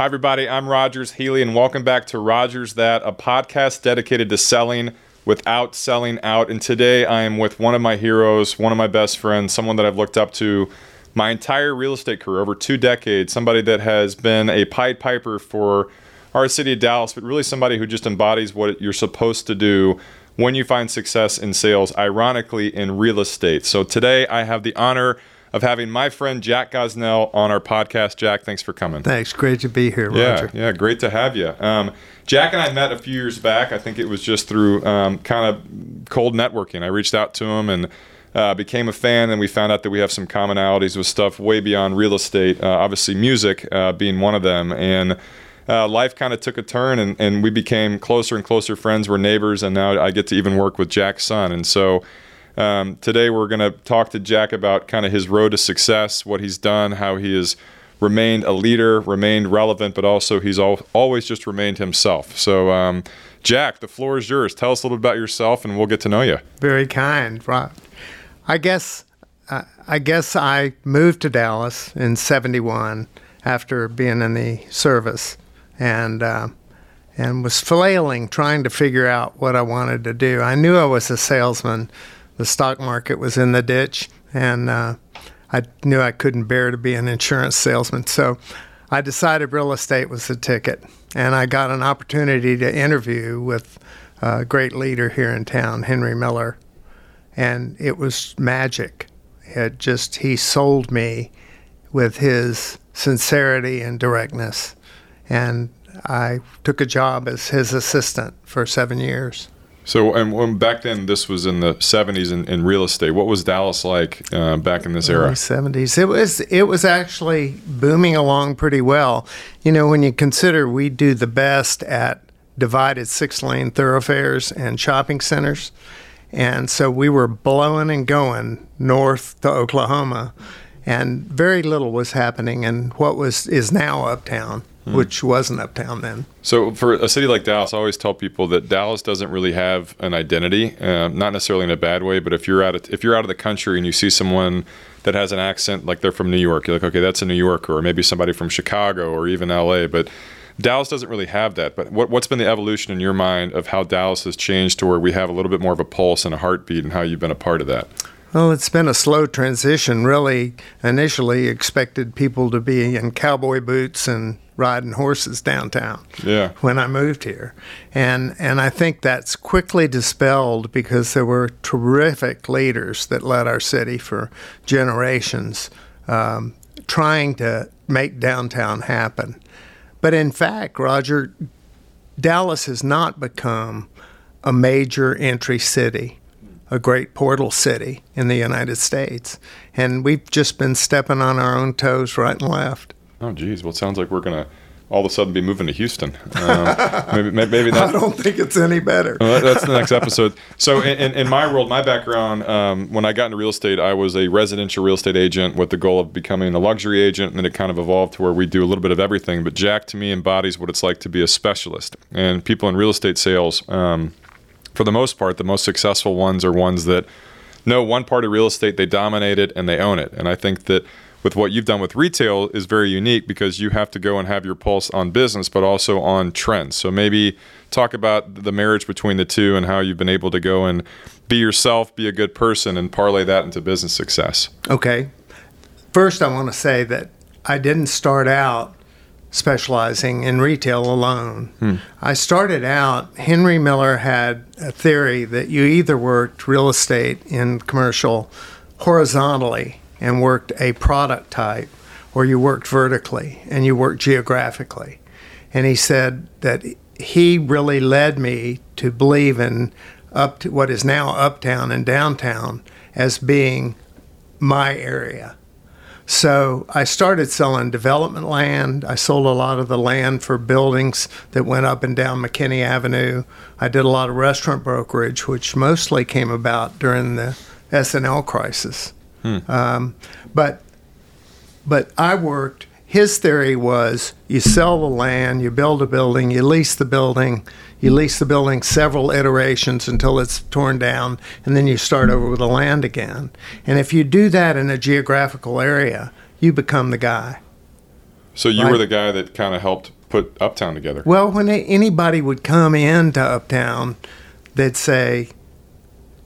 Hi, everybody. I'm Rogers Healy, and welcome back to Rogers That, a podcast dedicated to selling without selling out. And today I am with one of my heroes, one of my best friends, someone that I've looked up to my entire real estate career, over two decades, somebody that has been a Pied Piper for our city of Dallas, but really somebody who just embodies what you're supposed to do when you find success in sales, ironically, in real estate. So today I have the honor of having my friend Jack Gosnell on our podcast. Jack, thanks for coming. Thanks. Great to be here, Roger. Yeah, yeah, great to have you. Um, Jack and I met a few years back. I think it was just through um, kind of cold networking. I reached out to him and uh, became a fan, and we found out that we have some commonalities with stuff way beyond real estate. Uh, obviously, music uh, being one of them, and uh, life kind of took a turn, and, and we became closer and closer friends. We're neighbors, and now I get to even work with Jack's son, and so. Um, today, we're going to talk to Jack about kind of his road to success, what he's done, how he has remained a leader, remained relevant, but also he's al- always just remained himself. So, um, Jack, the floor is yours. Tell us a little bit about yourself, and we'll get to know you. Very kind, Rob. I guess uh, I guess I moved to Dallas in '71 after being in the service, and uh, and was flailing trying to figure out what I wanted to do. I knew I was a salesman the stock market was in the ditch, and uh, I knew I couldn't bear to be an insurance salesman. So I decided real estate was the ticket, and I got an opportunity to interview with a great leader here in town, Henry Miller, and it was magic. It just he sold me with his sincerity and directness, and I took a job as his assistant for seven years. So, and when back then, this was in the '70s in, in real estate. What was Dallas like uh, back in this era? '70s. It was it was actually booming along pretty well. You know, when you consider we do the best at divided six lane thoroughfares and shopping centers, and so we were blowing and going north to Oklahoma, and very little was happening in what was is now uptown mm. which wasn't uptown then. So for a city like Dallas, I always tell people that Dallas doesn't really have an identity, uh, not necessarily in a bad way, but if you're out of, if you're out of the country and you see someone that has an accent like they're from New York, you're like, okay, that's a New Yorker, or maybe somebody from Chicago or even LA, but Dallas doesn't really have that. But what, what's been the evolution in your mind of how Dallas has changed to where we have a little bit more of a pulse and a heartbeat, and how you've been a part of that? Well, it's been a slow transition. Really, initially expected people to be in cowboy boots and riding horses downtown. Yeah. When I moved here, and and I think that's quickly dispelled because there were terrific leaders that led our city for generations, um, trying to make downtown happen. But in fact, Roger, Dallas has not become a major entry city a great portal city in the United States. And we've just been stepping on our own toes right and left. Oh, geez. Well, it sounds like we're going to all of a sudden be moving to Houston. Um, maybe, maybe that, I don't think it's any better. Well, that's the next episode. So, in, in, in my world, my background, um, when I got into real estate, I was a residential real estate agent with the goal of becoming a luxury agent, and then it kind of evolved to where we do a little bit of everything. But Jack, to me, embodies what it's like to be a specialist. And people in real estate sales, um, for the most part, the most successful ones are ones that know one part of real estate, they dominate it, and they own it. And I think that with what you've done with retail is very unique because you have to go and have your pulse on business, but also on trends. So maybe talk about the marriage between the two and how you've been able to go and be yourself, be a good person, and parlay that into business success. Okay. First, I want to say that I didn't start out specializing in retail alone. Hmm. I started out, Henry Miller had a theory that you either worked real estate in commercial horizontally and worked a product type, or you worked vertically and you worked geographically. And he said that he really led me to believe in up to what is now uptown and downtown as being my area. So I started selling development land. I sold a lot of the land for buildings that went up and down McKinney Avenue. I did a lot of restaurant brokerage, which mostly came about during the S&L crisis. Hmm. Um, but but I worked. His theory was you sell the land, you build a building, you lease the building, you lease the building several iterations until it's torn down, and then you start over with the land again. And if you do that in a geographical area, you become the guy. So you Right. were the guy that kind of helped put Uptown together. Well, when they, anybody would come into Uptown, they'd say,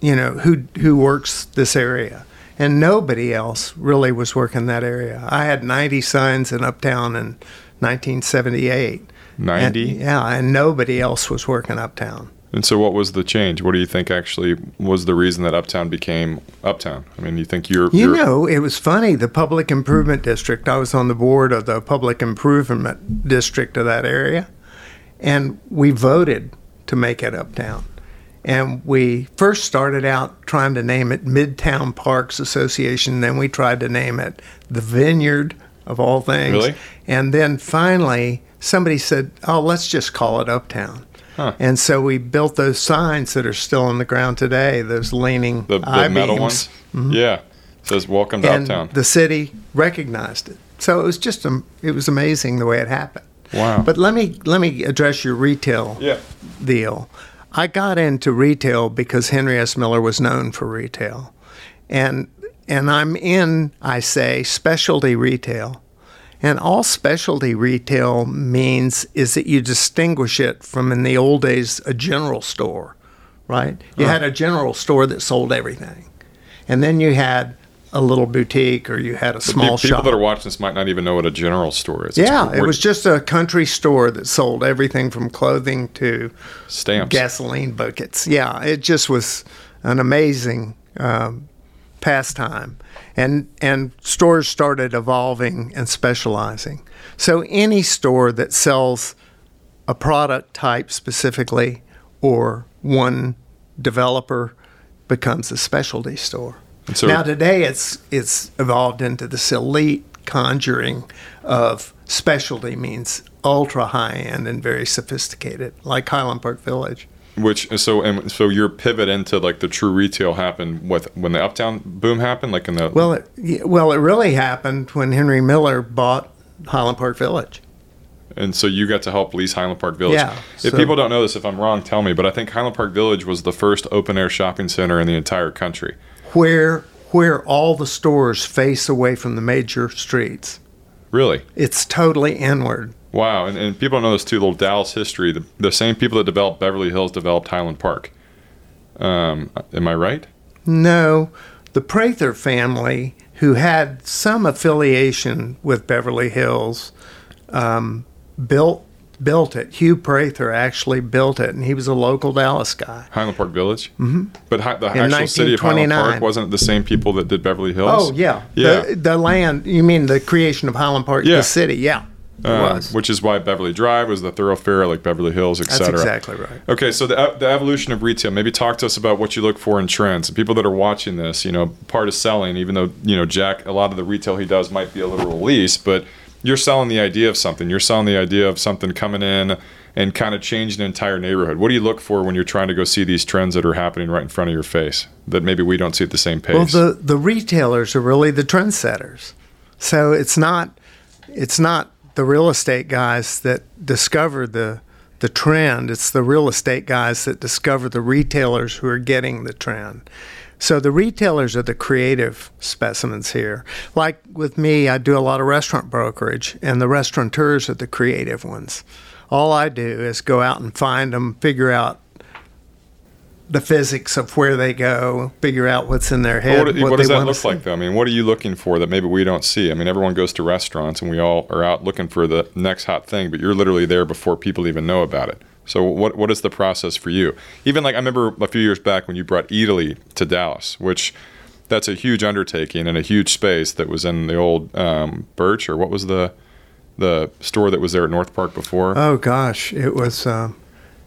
you know, who who works this area, and nobody else really was working that area. I had 90 signs in Uptown in 1978. And- 90? yeah, and nobody else was working Uptown. And so, what was the change? What do you think actually was the reason that Uptown became Uptown? I mean, you think you're, You you're know, it was funny. The Public Improvement District, I was on the board of the Public Improvement District of that area, and we voted to make it uptown. And we first started out trying to name it Midtown Parks Association, then we tried to name it the Vineyard of all things. Really? And then finally, somebody said, oh, let's just call it Uptown. Huh. And so we built those signs that are still on the ground today, those leaning the, the metal ones? Yeah. says "Welcome to and Uptown." the city recognized it. So it was just um, it was amazing the way it happened. Wow. But let me let me address your retail yeah. deal. I got into retail because Henry S. Miller was known for retail, and and I'm in I say specialty retail, and all specialty retail means is that you distinguish it from in the old days a general store, right? You Huh. had a general store that sold everything, and then you had a little boutique or you had a small people shop. People that are watching this might not even know what a general store is. Yeah, it was just a country store that sold everything from clothing to stamps. gasoline buckets. Yeah, it just was an amazing um, pastime, and and stores started evolving and specializing. So any store that sells a product type specifically or one developer becomes a specialty store. So- now today it's it's evolved into this elite conjuring of specialty means ultra high end and very sophisticated, like Highland Park Village. Which so and so your pivot into like the true retail happened with when the Uptown boom happened, like in the Well, it, well, it really happened when Henry Miller bought Highland Park Village. and so you got to help lease Highland Park Village. Yeah, If so- people don't know this, if I'm wrong, tell me. But I think Highland Park Village was the first open air shopping center in the entire country. where where all the stores face away from the major streets. Really? It's totally inward. Wow. And, and people don't know this too. Little Dallas history. The, the same people that developed Beverly Hills developed Highland Park. Um, am I right? No, the Prather family, who had some affiliation with Beverly Hills, um, built built it. Hugh Prather actually built it, and he was a local Dallas guy. Highland Park Village. Mm-hmm. But hi, the In actual city of Highland Park wasn't the same people that did Beverly Hills. Oh yeah, Yeah. The, the land. You mean the creation of Highland Park, Yeah. the city? Yeah, Um, which is why Beverly Drive was the thoroughfare, like Beverly Hills, etc. That's exactly right. Okay, so the, the evolution of retail. Maybe talk to us about what you look for in trends. The people that are watching this, you know, part of selling, even though you know Jack, a lot of the retail he does might be a little lease, but you're selling the idea of something. You're selling the idea of something coming in and kind of changing an entire neighborhood. What do you look for when you're trying to go see these trends that are happening right in front of your face that maybe we don't see at the same pace? Well, the the retailers are really the trendsetters. So it's not it's not the real estate guys that discover the the trend. It's the real estate guys that discover the retailers who are getting the trend. So the retailers are the creative specimens here. Like with me, I do a lot of restaurant brokerage, and the restaurateurs are the creative ones. All I do is go out and find them, figure out the physics of where they go, figure out what's in their head. What, what they does that look like, though? I mean, what are you looking for that maybe we don't see? I mean, everyone goes to restaurants and we all are out looking for the next hot thing, but you're literally there before people even know about it. So, what what is the process for you? Even like I remember a few years back when you brought Eataly to Dallas, which that's a huge undertaking and a huge space that was in the old um, Birch or what was the the store that was there at North Park before? Oh gosh, it was. Um,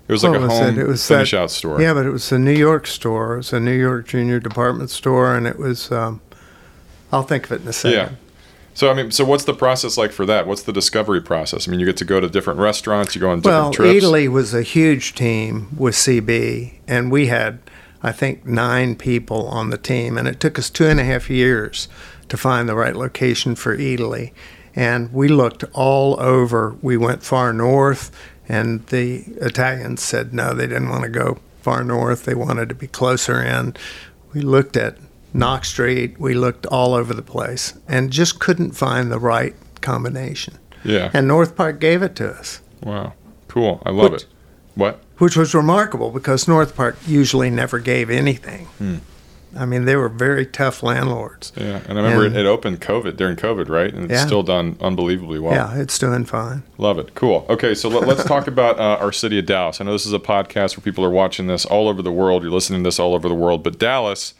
it was like what a was home it? It was finish that- out store. yeah, but it was a New York store. It was a New York junior department store, and it was. Um, I'll think of it in a second. Yeah. So I mean, so what's the process like for that? What's the discovery process? I mean, you get to go to different restaurants, you go on different Well, trips. Eataly was a huge team with CB, and we had, I think, nine people on the team, and it took us two and a half years to find the right location for Eataly. And we looked all over. We went far north, and the Italians said no, they didn't want to go far north. They wanted to be closer in. We looked at Knox Street. We looked all over the place, and just couldn't find the right combination. Yeah. And North Park gave it to us, Wow. Cool. I love Which- it. What? which was remarkable because North Park usually never gave anything. Hmm. I mean, they were very tough landlords. Yeah. And I remember And- it, it opened COVID during COVID, right? And it's Yeah. still done unbelievably well. Yeah, it's doing fine. Love it. Cool. Okay, so let, us talk about uh, our city of Dallas. I know this is a podcast where people are watching this all over the world. You're listening to this all over the world. But Dallas,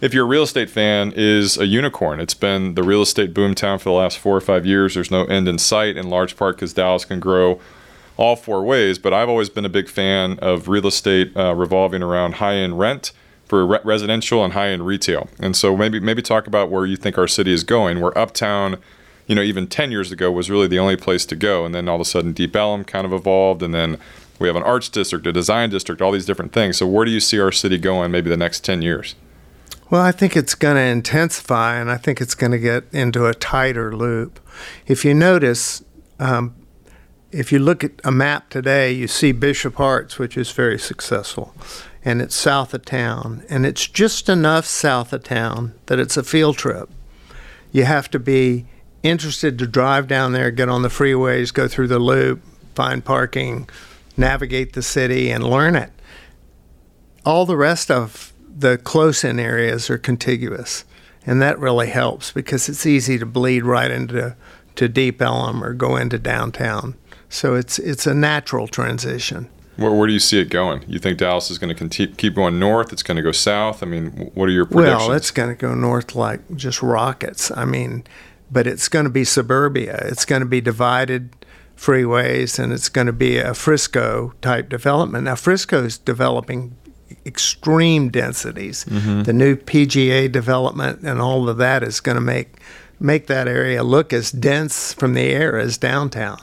if you're a real estate fan, is a unicorn. It's been the real estate boom town for the last four or five years. There's no end in sight, in large part because Dallas can grow all four ways. But I've always been a big fan of real estate uh, revolving around high end rent for re- residential and high end retail. And so maybe maybe talk about where you think our city is going. Where uptown you know, even 10 years ago was really the only place to go. And then all of a sudden, Deep Ellum kind of evolved. And then we have an arts district, a design district, all these different things. So, where do you see our city going maybe the next 10 years? Well, I think it's going to intensify, and I think it's going to get into a tighter loop. If you notice, um, if you look at a map today, you see Bishop Arts, which is very successful, and it's south of town, and it's just enough south of town that it's a field trip. You have to be interested to drive down there, get on the freeways, go through the loop, find parking, navigate the city, and learn it. All the rest of the close in areas are contiguous, and that really helps because it's easy to bleed right into to Deep Ellum or go into downtown. So it's it's a natural transition. Where, where do you see it going? You think Dallas is going to continue, keep going north? It's going to go south? I mean, what are your predictions? Well, it's going to go north like just rockets. I mean, but it's going to be suburbia. It's going to be divided freeways, and it's going to be a Frisco type development. Now, Frisco's developing extreme densities. Mm-hmm. The new PGA development and all of that is going to make make that area look as dense from the air as downtown.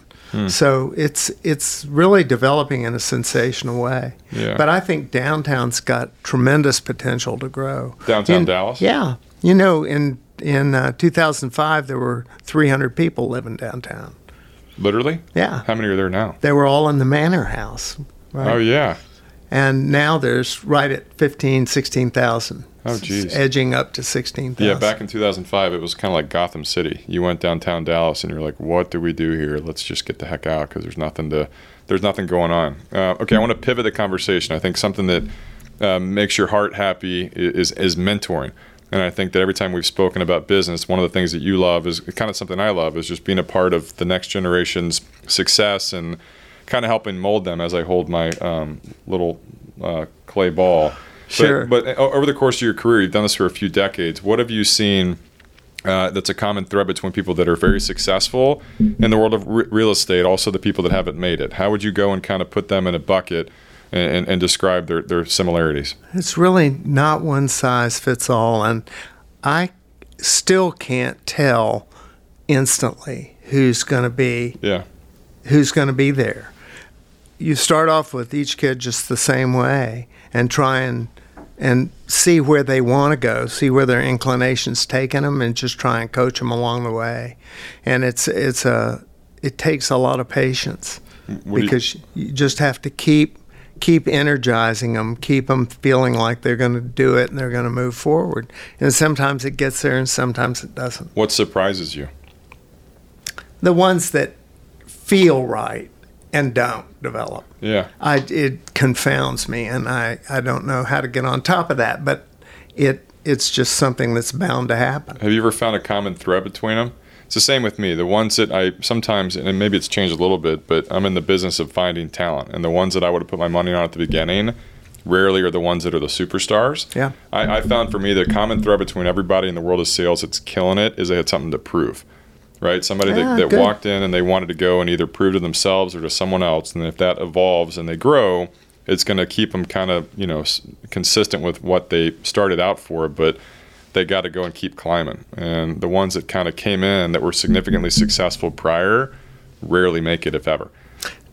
So it's it's really developing in a sensational way. Yeah. But I think downtown's got tremendous potential to grow. Downtown In- Dallas? Yeah. You know, in in uh, 2005 there were 300 people living downtown. Literally? Yeah. How many are there now? They were all in the Manor House. Right? Oh, yeah. And now there's right at 15, 16,000. Oh, geez. Edging up to 16,000. Yeah, back in 2005, it was kind of like Gotham City. You went downtown Dallas, and you're like, "What do we do here? Let's just get the heck out because there's nothing to, there's nothing going on." Uh, okay, I want to pivot the conversation. I think something that um, makes your heart happy is is mentoring, and I think that every time we've spoken about business, one of the things that you love is kind of something I love is just being a part of the next generation's success and kind of helping mold them as I hold my um, little uh, clay ball. Sure. But, but over the course of your career, you've done this for a few decades. What have you seen uh, that's a common thread between people that are very successful in the world of re- real estate, also the people that haven't made it? How would you go and kind of put them in a bucket and, and, and describe their, their similarities? It's really not one size fits all. And I still can't tell instantly who's going to be Yeah. who's going to be there. You start off with each kid just the same way and try and and see where they want to go, see where their inclinations taking them, and just try and coach them along the way. And it's it's a it takes a lot of patience What do you- because you just have to keep keep energizing them, keep them feeling like they're going to do it and they're going to move forward. And sometimes it gets there, and sometimes it doesn't. what surprises you? The ones that feel right and don't develop. Yeah. I, it confounds me, and I, I don't know how to get on top of that. But it it's just something that's bound to happen. Have you ever found a common thread between them? It's the same with me. The ones that I sometimes, and maybe it's changed a little bit, but I'm in the business of finding talent. And the ones that I would have put my money on at the beginning rarely are the ones that are the superstars. Yeah. I, I found for me the common thread between everybody in the world of sales that's killing it is they had something to prove. Right? Somebody Ah, that, that good. walked in and they wanted to go and either prove to themselves or to someone else. And if that evolves and they grow, it's going to keep them kind of, you know, s- consistent with what they started out for. But they got to go and keep climbing. And the ones that kind of came in that were significantly successful prior rarely make it, if ever.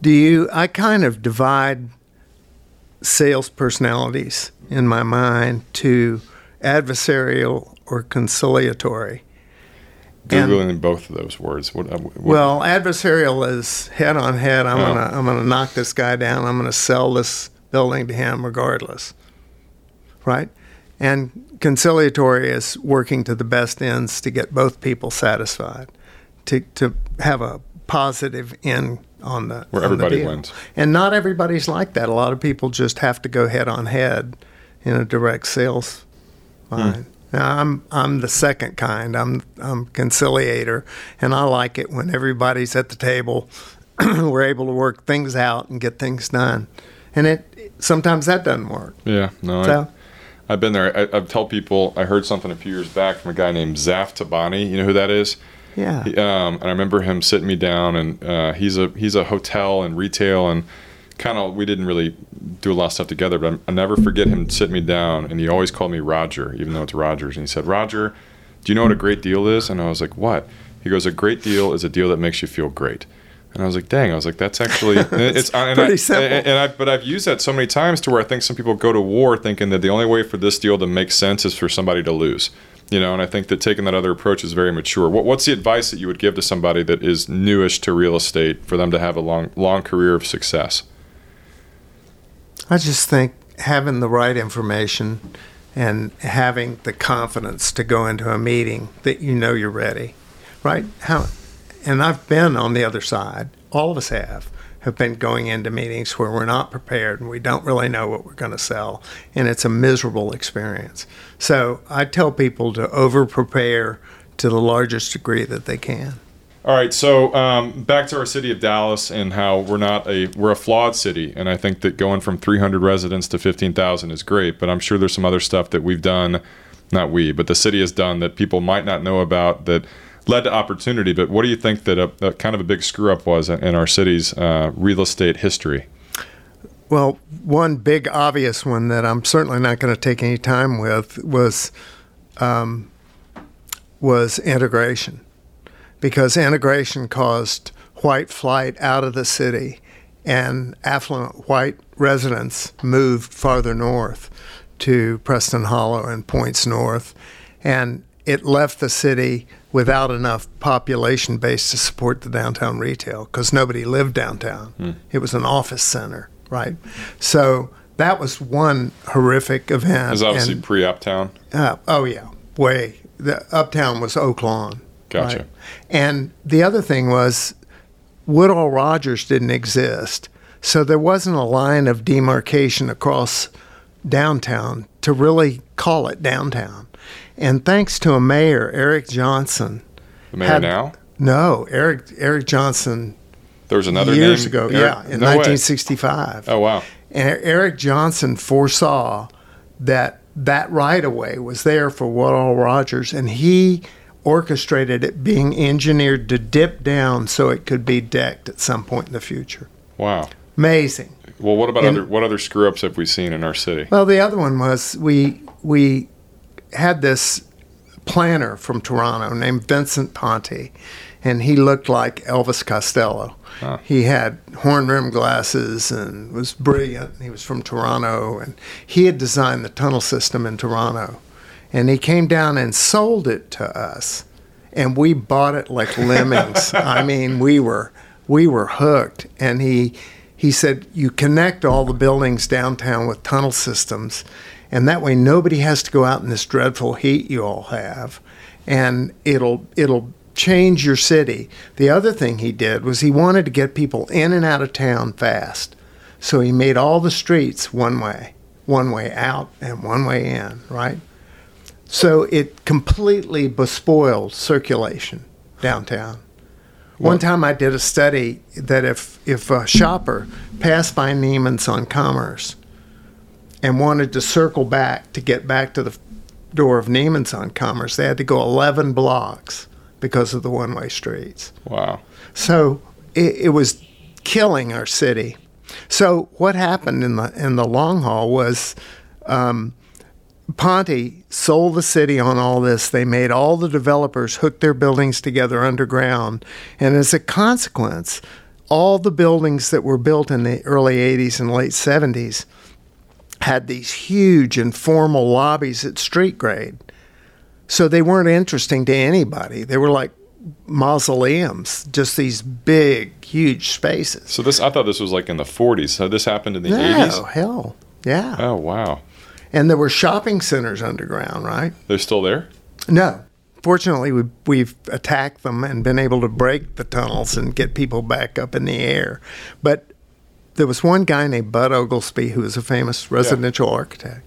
Do you? I kind of divide sales personalities in my mind to adversarial or conciliatory. And- Googling both of those words. What, uh, what, Well, adversarial is head on head. I'm Oh. gonna I'm gonna knock this guy down. I'm gonna sell this building to him regardless. Right? And conciliatory is working to the best ends to get both people satisfied. To to have a positive end on the Where on the everybody deal. wins. And not everybody's like that. A lot of people just have to go head on head in a direct sales line. Now, I'm I'm the second kind. I'm I'm conciliator, and I like it when everybody's at the table. We're able to work things out and get things done, and it sometimes that doesn't work. Yeah, no, So I, I've been there. I, I've tell people I heard something a few years back from a guy named Zaf Tabani. You know who that is? yeah, He, um, and I remember him sitting me down, and uh, he's a he's a hotel and retail, and kind of we didn't really do a lot of stuff together. But I'm, I'll never forget him sitting me down, and he always called me Roger, even though it's Rogers. And he said, "Roger, do you know what a great deal is?" And I was like, "What?" He goes, "A great deal is a deal that makes you feel great." And I was like, "Dang!" I was like, "That's actually it's and pretty I, simple. And, and I, but I've used that so many times to where I think some people go to war thinking that the only way for this deal to make sense is for somebody to lose. You know, and I think that taking that other approach is very mature. What, what's the advice that you would give to somebody that is newish to real estate for them to have a long, long career of success? I just think having the right information and having the confidence to go into a meeting that you know you're ready, right? How, and I've been on the other side. All of us have have been going into meetings where we're not prepared and we don't really know what we're going to sell, and it's a miserable experience. So I tell people to over prepare to the largest degree that they can. All right, so um, back to our city of Dallas and how we're not a we're a flawed city, and I think that going from 300 residents to 15,000 is great. But I'm sure there's some other stuff that we've done, not we, but the city has done that people might not know about that led to opportunity. But what do you think that a, a kind of a big screw up was in our city's uh, real estate history? Well, one big obvious one that I'm certainly not going to take any time with was um, was integration, because integration caused white flight out of the city, and affluent white residents moved farther north to Preston Hollow and Points North, and it left the city without enough population base to support the downtown retail because nobody lived downtown. It was an office center, right? So that was one horrific event. It was obviously pre Uptown. uh, oh yeah, way. The uptown was Oak Lawn. Gotcha. And the other thing was Woodall Rodgers didn't exist, so there wasn't a line of demarcation across downtown to really call it downtown. And thanks to a mayor, Erik Jonsson. The mayor had- now. No, Eric Erik Jonsson There was another years name. ago. Eric- yeah, in no way. 1965. Oh wow. And Erik Jonsson foresaw that that right of way was there for Woodall Rodgers, and he orchestrated it being engineered to dip down so it could be decked at some point in the future. Wow. Amazing. Well, what about And- other what other screw ups have we seen in our city? Well, the other one was we we had this planner from Toronto named Vincent Ponte, and he looked like Elvis Costello. Huh. He had horn rimmed glasses and was brilliant. He was from Toronto, and he had designed the tunnel system in Toronto. And he came down and sold it to us, and we bought it like lemmings. I mean, we were we were hooked. And he he said, "You connect all the buildings downtown with tunnel systems, and that way nobody has to go out in this dreadful heat you all have, and it'll it'll." change your city. The other thing he did was he wanted to get people in and out of town fast. So he made all the streets one way, one way out and one way in, right? So it completely bespoiled circulation downtown. One time I did a study that if, if a shopper passed by Neiman's on Commerce and wanted to circle back to get back to the door of Neiman's on Commerce, they had to go 11 blocks because of the one way streets. Wow. So it, it was killing our city. So what happened in the in the long haul was um, Ponte sold the city on all this. They made all the developers hook their buildings together underground, and as a consequence, all the buildings that were built in the early '80s and late '70s had these huge informal lobbies at street grade. So they weren't interesting to anybody. They were like mausoleums, just these big, huge spaces. So this, I thought this was like in the 40s. So this happened in the No, 80s. hell, yeah. Oh wow, And there were shopping centers underground, right? they're still there. No, fortunately, we, we've attacked them and been able to break the tunnels and get people back up in the air. But there was one guy named Bud Oglesby who was a famous residential yeah. architect.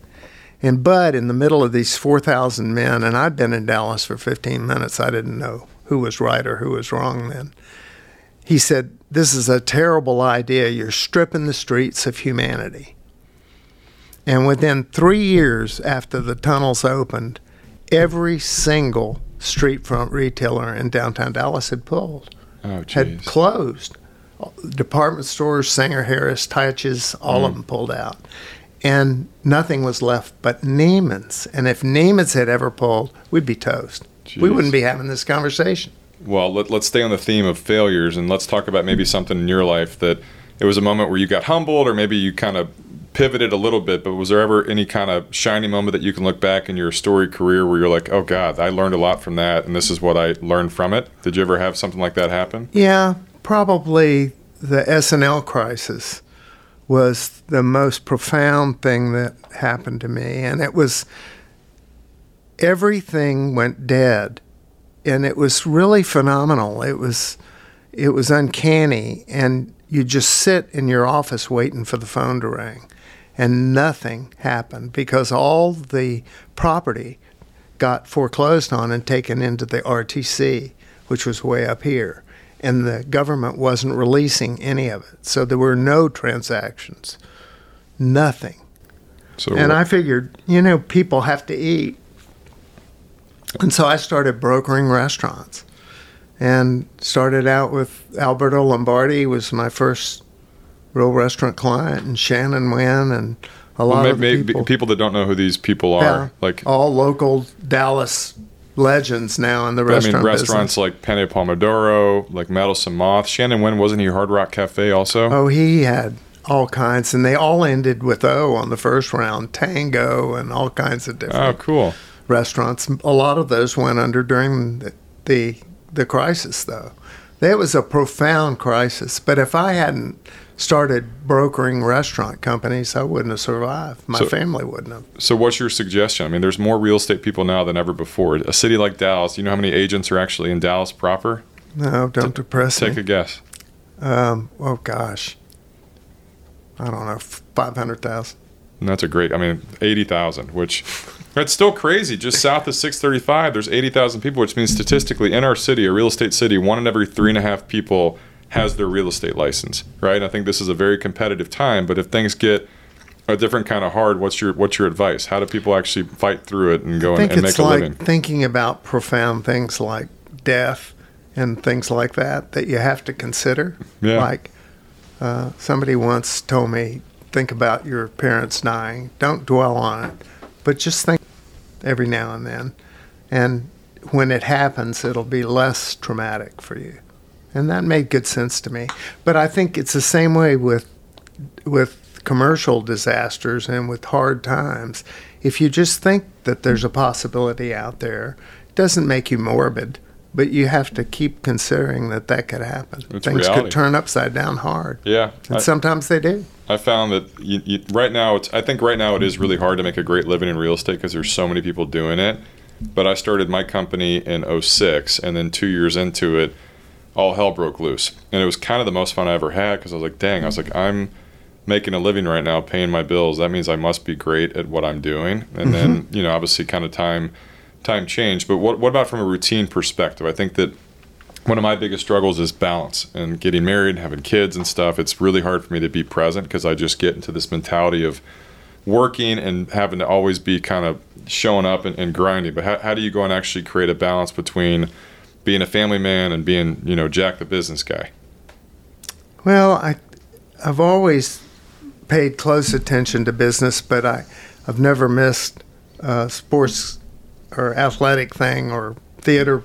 And Bud, in the middle of these 4,000 men, and I'd been in Dallas for 15 minutes, I didn't know who was right or who was wrong then. He said, This is a terrible idea. You're stripping the streets of humanity. And within three years after the tunnels opened, every single street front retailer in downtown Dallas had pulled, oh, had closed. Department stores, Sanger Harris, Titche's, all mm. of them pulled out. And nothing was left but Neiman's. And if Neiman's had ever pulled, we'd be toast. Jeez. We wouldn't be having this conversation. Well, let, us stay on the theme of failures and let's talk about maybe something in your life that it was a moment where you got humbled or maybe you kind of pivoted a little bit, but was there ever any kind of shiny moment that you can look back in your story career where you're like, oh God, I learned a lot from that, and this is what I learned from it? Did you ever have something like that happen? Yeah, probably the S&L crisis was the most profound thing that happened to me, and it was everything went dead, and it was really phenomenal. It was it was uncanny, and you just sit in your office waiting for the phone to ring and nothing happened because all the property got foreclosed on and taken into the RTC, which was way up here. And the government wasn't releasing any of it. So there were no transactions, nothing. So and I figured, you know, people have to eat. And so I started brokering restaurants and started out with Alberto Lombardi was my first real restaurant client, and Shannon Wynn, and a lot well, maybe, of people. people that don't know who these people are, yeah, like all local Dallas legends now in the restaurant. I mean, restaurants business. like Penne Pomodoro, like Meddlesome Moth. Shannon Wynn wasn't he Hard Rock Cafe also? Oh, he had all kinds, and they all ended with O on the first round, Tango, and all kinds of different. Oh, cool. Restaurants. A lot of those went under during the the, the crisis, though. That was a profound crisis. But if I hadn't started brokering restaurant companies, I wouldn't have survived. My so, family wouldn't have. So, what's your suggestion? I mean, there's more real estate people now than ever before. A city like Dallas, you know how many agents are actually in Dallas proper? No, don't T- depress take me. Take a guess. Um, oh gosh, I don't know, five hundred thousand. That's a great. I mean, eighty thousand, which that's still crazy. Just south of six thirty-five, there's eighty thousand people, which means statistically, in our city, a real estate city, one in every three and a half people has their real estate license, right? I think this is a very competitive time, but if things get a different kind of hard, what's your what's your advice? How do people actually fight through it and go and, and make a living? It's like living? Thinking about profound things like death and things like that that you have to consider. Yeah. Like uh, somebody once told me, think about your parents dying. Don't dwell on it, but just think every now and then. And when it happens, it'll be less traumatic for you and that made good sense to me. But I think it's the same way with with commercial disasters and with hard times. If you just think that there's a possibility out there, it doesn't make you morbid, but you have to keep considering that that could happen. It's Things reality. could turn upside down hard. Yeah, and I, sometimes they do. I found that you, you, right now, it's, I think right now it is really hard to make a great living in real estate because there's so many people doing it. But I started my company in 06, and then two years into it, all hell broke loose. And it was kind of the most fun I ever had because I was like, dang, I was like, I'm making a living right now, paying my bills. That means I must be great at what I'm doing. And mm-hmm. then, you know, obviously kind of time time changed. But what what about from a routine perspective? I think that one of my biggest struggles is balance and getting married, having kids and stuff. It's really hard for me to be present because I just get into this mentality of working and having to always be kind of showing up and, and grinding. But how, how do you go and actually create a balance between being a family man and being, you know, Jack the business guy? Well, I, I've always paid close attention to business, but I, I've never missed a sports or athletic thing or theater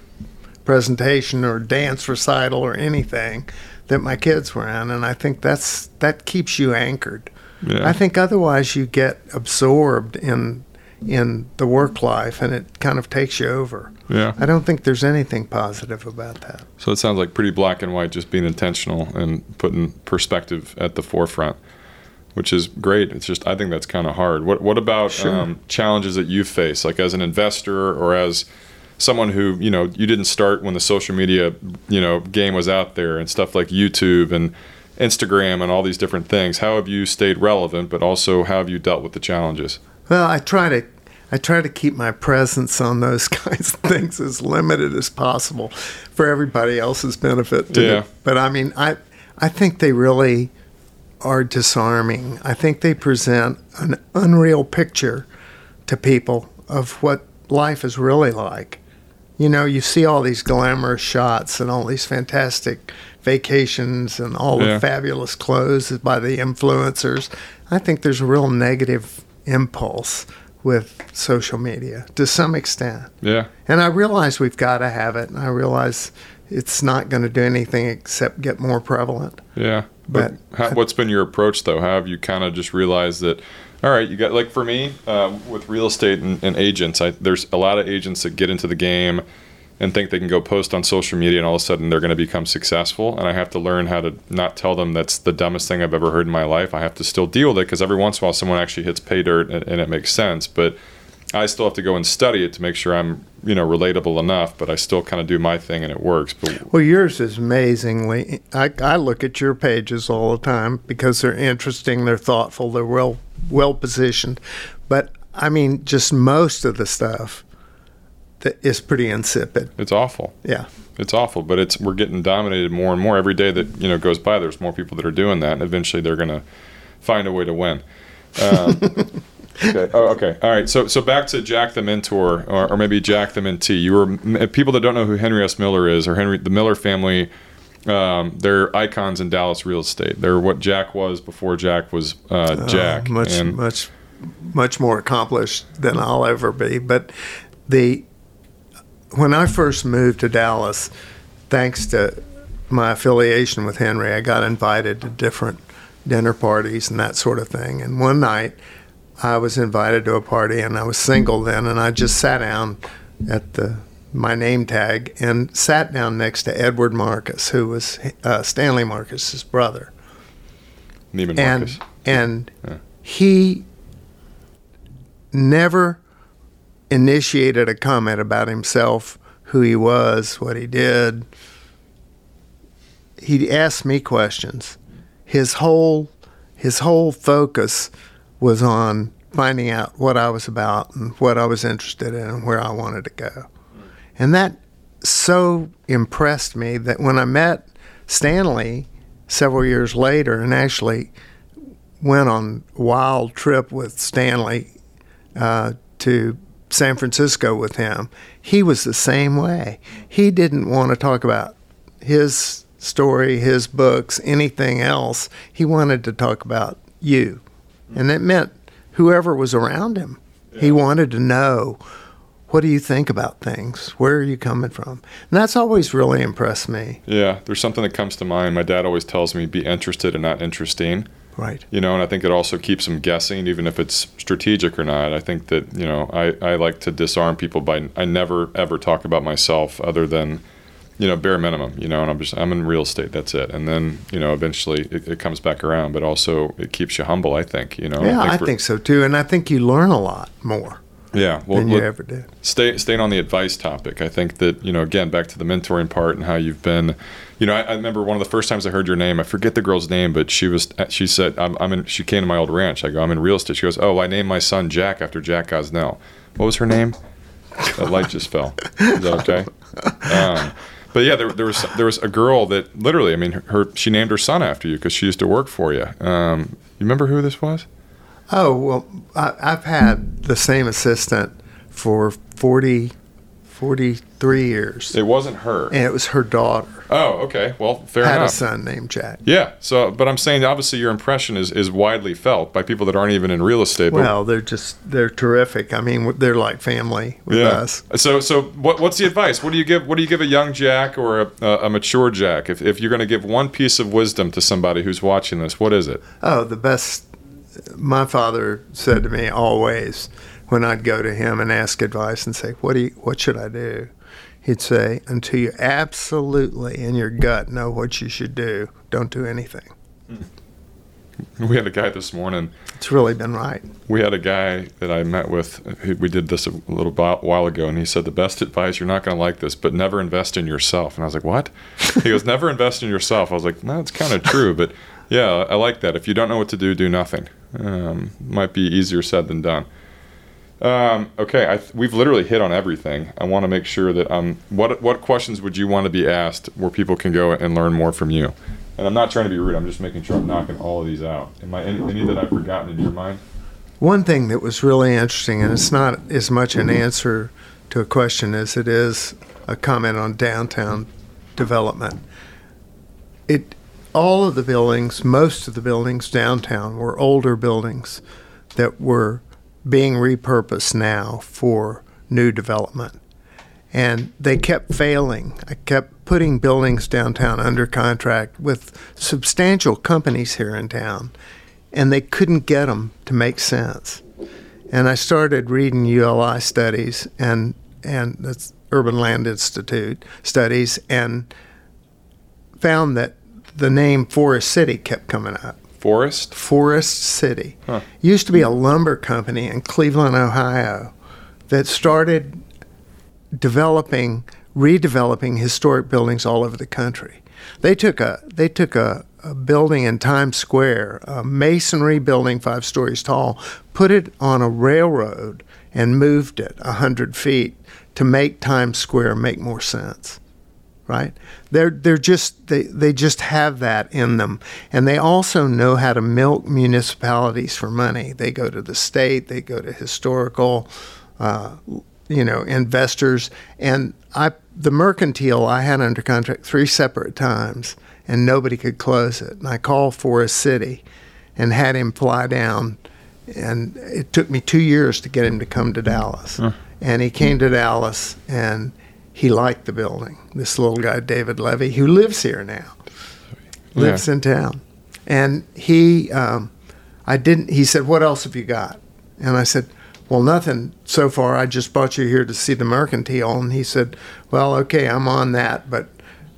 presentation or dance recital or anything that my kids were in, and I think that's that keeps you anchored. Yeah. I think otherwise you get absorbed in in the work life and it kind of takes you over. Yeah. I don't think there's anything positive about that. So it sounds like pretty black and white, just being intentional and putting perspective at the forefront, which is great. It's just, I think that's kind of hard. What, what about sure. um, challenges that you face, like as an investor or as someone who you know you didn't start when the social media you know game was out there and stuff like YouTube and Instagram and all these different things. How have you stayed relevant, but also how have you dealt with the challenges? Well, I try to I try to keep my presence on those kinds of things as limited as possible for everybody else's benefit. Too. Yeah. But I mean, I I think they really are disarming. I think they present an unreal picture to people of what life is really like. You know, you see all these glamorous shots and all these fantastic vacations and all Yeah. the fabulous clothes by the influencers. I think there's a real negative impulse with social media to some extent. Yeah. And I realize we've got to have it. And I realize it's not going to do anything except get more prevalent. Yeah. But how, what's been your approach though? How have you kind of just realized that? All right, you got like for me uh, with real estate and, and agents, I, there's a lot of agents that get into the game and think they can go post on social media and all of a sudden they're going to become successful. And I have to learn how to not tell them that's the dumbest thing I've ever heard in my life. I have to still deal with it because every once in a while someone actually hits pay dirt and, and it makes sense. But I still have to go and study it to make sure I'm you know relatable enough. But I still kind of do my thing and it works. But Well, yours is amazingly. I, I look at your pages all the time because they're interesting, they're thoughtful, they're well well positioned. But I mean, just most of the stuff is pretty insipid. it's awful. Yeah. It's awful, but it's we're getting dominated more and more every day that you know goes by. There's more people that are doing that, and eventually they're going to find a way to win. Um, okay. Oh, okay. All right. So so back to Jack the Mentor, or, or maybe Jack the Mentee. You were people that don't know who Henry S. Miller is, or Henry the Miller family. Um, they're icons in Dallas real estate. They're what Jack was before Jack was uh, Jack. Uh, much and much much more accomplished than I'll ever be. But the when I first moved to Dallas, thanks to my affiliation with Henry, I got invited to different dinner parties and that sort of thing. And one night, I was invited to a party, and I was single then, and I just sat down at the my name tag and sat down next to Edward Marcus, who was uh, Stanley Marcus's brother Neiman Marcus. and and Yeah. he never initiated a comment about himself, who he was, what he did. He asked me questions. His whole his whole focus was on finding out what I was about and what I was interested in and where I wanted to go. And that so impressed me that when I met Stanley several years later and actually went on a wild trip with Stanley uh, to San Francisco with him, he was the same way. He didn't want to talk about his story, his books, anything else. He wanted to talk about you. And it meant whoever was around him. He wanted to know what do you think about things? Where are you coming from? And that's always really impressed me. Yeah, there's something that comes to mind. My dad always tells me be interested and not interesting. Right. you know, and I think it also keeps them guessing, even if it's strategic or not. I think that you know, I, I like to disarm people by I never ever talk about myself other than you know bare minimum, you know, and I'm just I'm in real estate, that's it, and then you know eventually it, it comes back around, but also it keeps you humble. I think you know. Yeah, I we're- think so too. And I think you learn a lot more Yeah, well, than you look, ever did. stay staying on the advice topic. I think that you know again back to the mentoring part and how you've been. You know, I, I remember one of the first times I heard your name. I forget the girl's name, but she was. She said, "I'm, I'm in." She came to my old ranch. I go, "I'm in real estate." She goes, "Oh, I named my son Jack after Jack Gosnell." What was her name? That light just fell. Is that okay? Um, but yeah, there, there was there was a girl that literally, I mean, her, she named her son after you because she used to work for you. Um, you remember who this was? Oh, well, I, I've had the same assistant for 40, 43 years. It wasn't her. And it was her daughter. Oh, okay. Well, fair had enough. a son named Jack. Yeah. So, but I'm saying obviously your impression is, is widely felt by people that aren't even in real estate. But Well, they're just, they're terrific. I mean, they're like family with yeah. us. So, so what, what's the advice? What do you give? What do you give a young Jack or a, a, a mature Jack? If, if you're going to give one piece of wisdom to somebody who's watching this, what is it? Oh, the best. My father said to me always when I'd go to him and ask advice and say, "What do you, what should I do?" He'd say, "Until you absolutely in your gut know what you should do, don't do anything." We had a guy this morning. It's really been right. We had a guy that I met with. We did this a little while ago, and he said the best advice. You're not going to like this, but never invest in yourself. And I was like, what? He goes, never invest in yourself. I was like, no, it's kind of true, but yeah, I like that. If you don't know what to do, do nothing. Um, might be easier said than done. Um, okay, th- we've literally hit on everything. I want to make sure that um, what what questions would you want to be asked where people can go and learn more from you? And I'm not trying to be rude. I'm just making sure I'm knocking all of these out. Am I any, any that I've forgotten in your mind? One thing that was really interesting, and it's not as much an answer to a question as it is a comment on downtown development. It all of the buildings, most of the buildings downtown were older buildings that were being repurposed now for new development. And they kept failing. I kept putting buildings downtown under contract with substantial companies here in town, and they couldn't get them to make sense. And I started reading ULI studies and and that's Urban Land Institute studies, and found that the name Forest City kept coming up. Forest. Forest City. Huh. Used to be a lumber company in Cleveland, Ohio, that started developing, redeveloping historic buildings all over the country. They took a they took a, a building in Times Square, a masonry building five stories tall, put it on a railroad and moved it a hundred feet to make Times Square make more sense right? They're they're just they, they just have that in them, and they also know how to milk municipalities for money. They go to the state, they go to historical, uh, you know, investors, and I the mercantile I had under contract three separate times, and nobody could close it. And I called Forest City, and had him fly down, and it took me two years to get him to come to Dallas, and he came to Dallas and he liked the building. This little guy, David Levy, who lives here now, lives in town, and he, um, I didn't. He said, "What else have you got?" And I said, "Well, nothing so far. I just brought you here to see the mercantile." And he said, "Well, okay, I'm on that, but."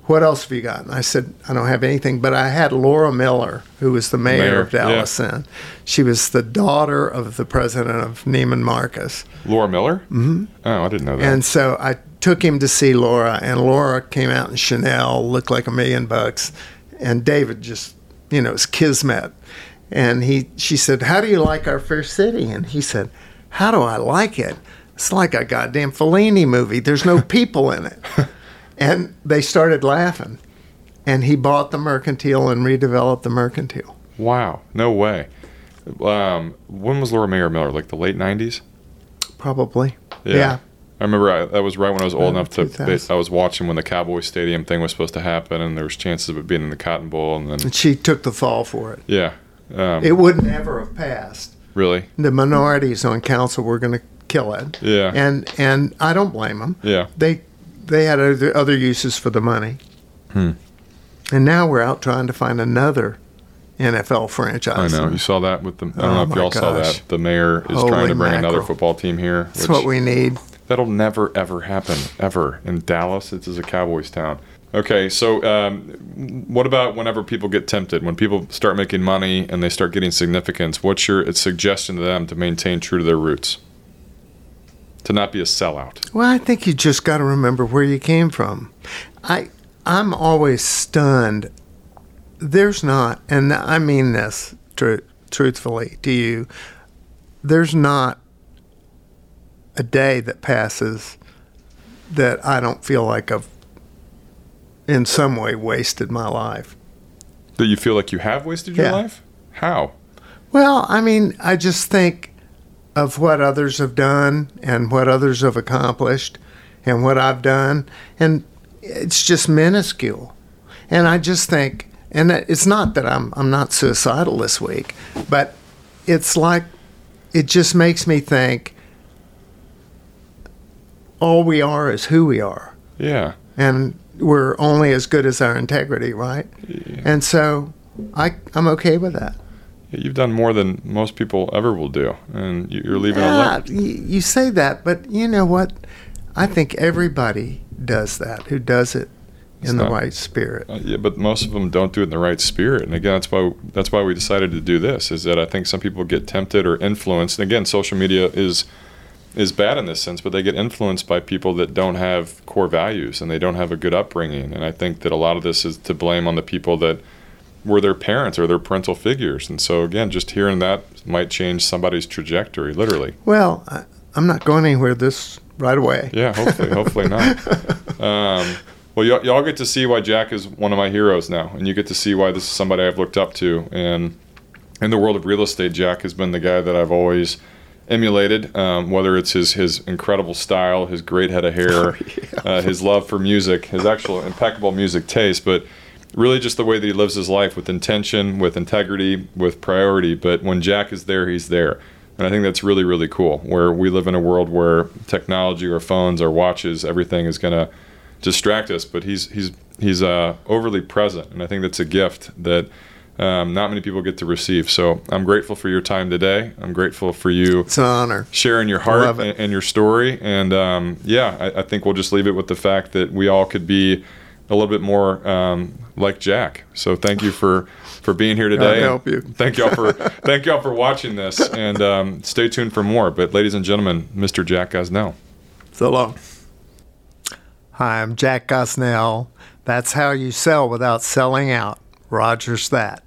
What else have you got? And I said, I don't have anything, but I had Laura Miller, who was the mayor, Mayor, of Dallas then. She was the daughter of the president of Neiman Marcus. Laura Miller. Mm-hmm. Oh, I didn't know that. And so I took him to see Laura, and Laura came out in Chanel, looked like a million bucks, and David just, you know, it's kismet. And he, she said, "How do you like our fair city?" And he said, "How do I like it? It's like a goddamn Fellini movie. There's no people in it." and they started laughing, and he bought the mercantile and redeveloped the mercantile. wow, no way. Um, when was Laura Mayer Miller? Like the late '90s. Probably. Yeah. I remember I, that was right when I was old enough to. 2000. I was watching when the Cowboy Stadium thing was supposed to happen, and there was chances of it being in the Cotton Bowl, and then And she took the fall for it. yeah, um, It would never have passed. really, the minorities on council were going to kill it. Yeah. And and I don't blame them. yeah, They they had other other uses for the money. Hmm. And now we're out trying to find another NFL franchise. I know. You saw that with the. I don't Oh know if y'all saw that. The mayor is Holy trying to bring another football team here. That's what we need. That'll never ever happen ever in Dallas. It is a Cowboys town. Okay, so um, what about whenever people get tempted? When people start making money and they start getting significance, what's your suggestion to them to maintain true to their roots? To not be a sellout. Well, I think you just got to remember where you came from. I I'm always stunned. There's not, and I mean this tru- truthfully to you. There's not a day that passes that I don't feel like I've, in some way, wasted my life. That you feel like you have wasted your Yeah. life? How? Well, I mean, I just think of what others have done and what others have accomplished and what I've done, and it's just minuscule. And I just think, and it's not that I'm I'm not suicidal this week, but it's like it just makes me think all we are is who we are Yeah. and we're only as good as our integrity, right? And so I I'm okay with that. You've done more than most people ever will do, and you- you're leaving a Yeah, le- you, you say that, but you know what? I think everybody does that who does it in the not- right spirit. Uh, yeah, but most of them don't do it in the right spirit. And again, that's why that's why we decided to do this. Is that I think some people get tempted or influenced. And again, social media is is bad in this sense, but they get influenced by people that don't have core values and they don't have a good upbringing. And I think that a lot of this is to blame on the people that were their parents or their parental figures. And so again, just hearing that might change somebody's trajectory, literally. Well, I, I'm not going anywhere this right away. Yeah, hopefully, hopefully not. Um, well, y'all, y'all get to see why Jack is one of my heroes now, and you get to see why this is somebody I've looked up to. And in the world of real estate, Jack has been the guy that I've always emulated. Um, whether it's his his incredible style, his great head of hair, uh, his love for music, his actual impeccable music taste, but really just the way that he lives his life with intention, with integrity, with priority. But when Jack is there, he's there. And I think that's really, really cool. Where we live in a world where technology, our phones, our watches, everything is going to distract us. But he's he's he's uh, overly present, and I think that's a gift that um, not many people get to receive. So I'm grateful for your time today. I'm grateful for you It's an honor. sharing your heart and, and your story. And um, yeah, I, I think we'll just leave it with the fact that we all could be a little bit more um, like Jack. So thank you for for being here today. help you. Thank y'all for thank y'all for watching this, and um, stay tuned for more. But ladies and gentlemen, Mr. Jack Gosnell. So long. Hi, I'm Jack Gosnell. That's how you sell without selling out. Rogers that.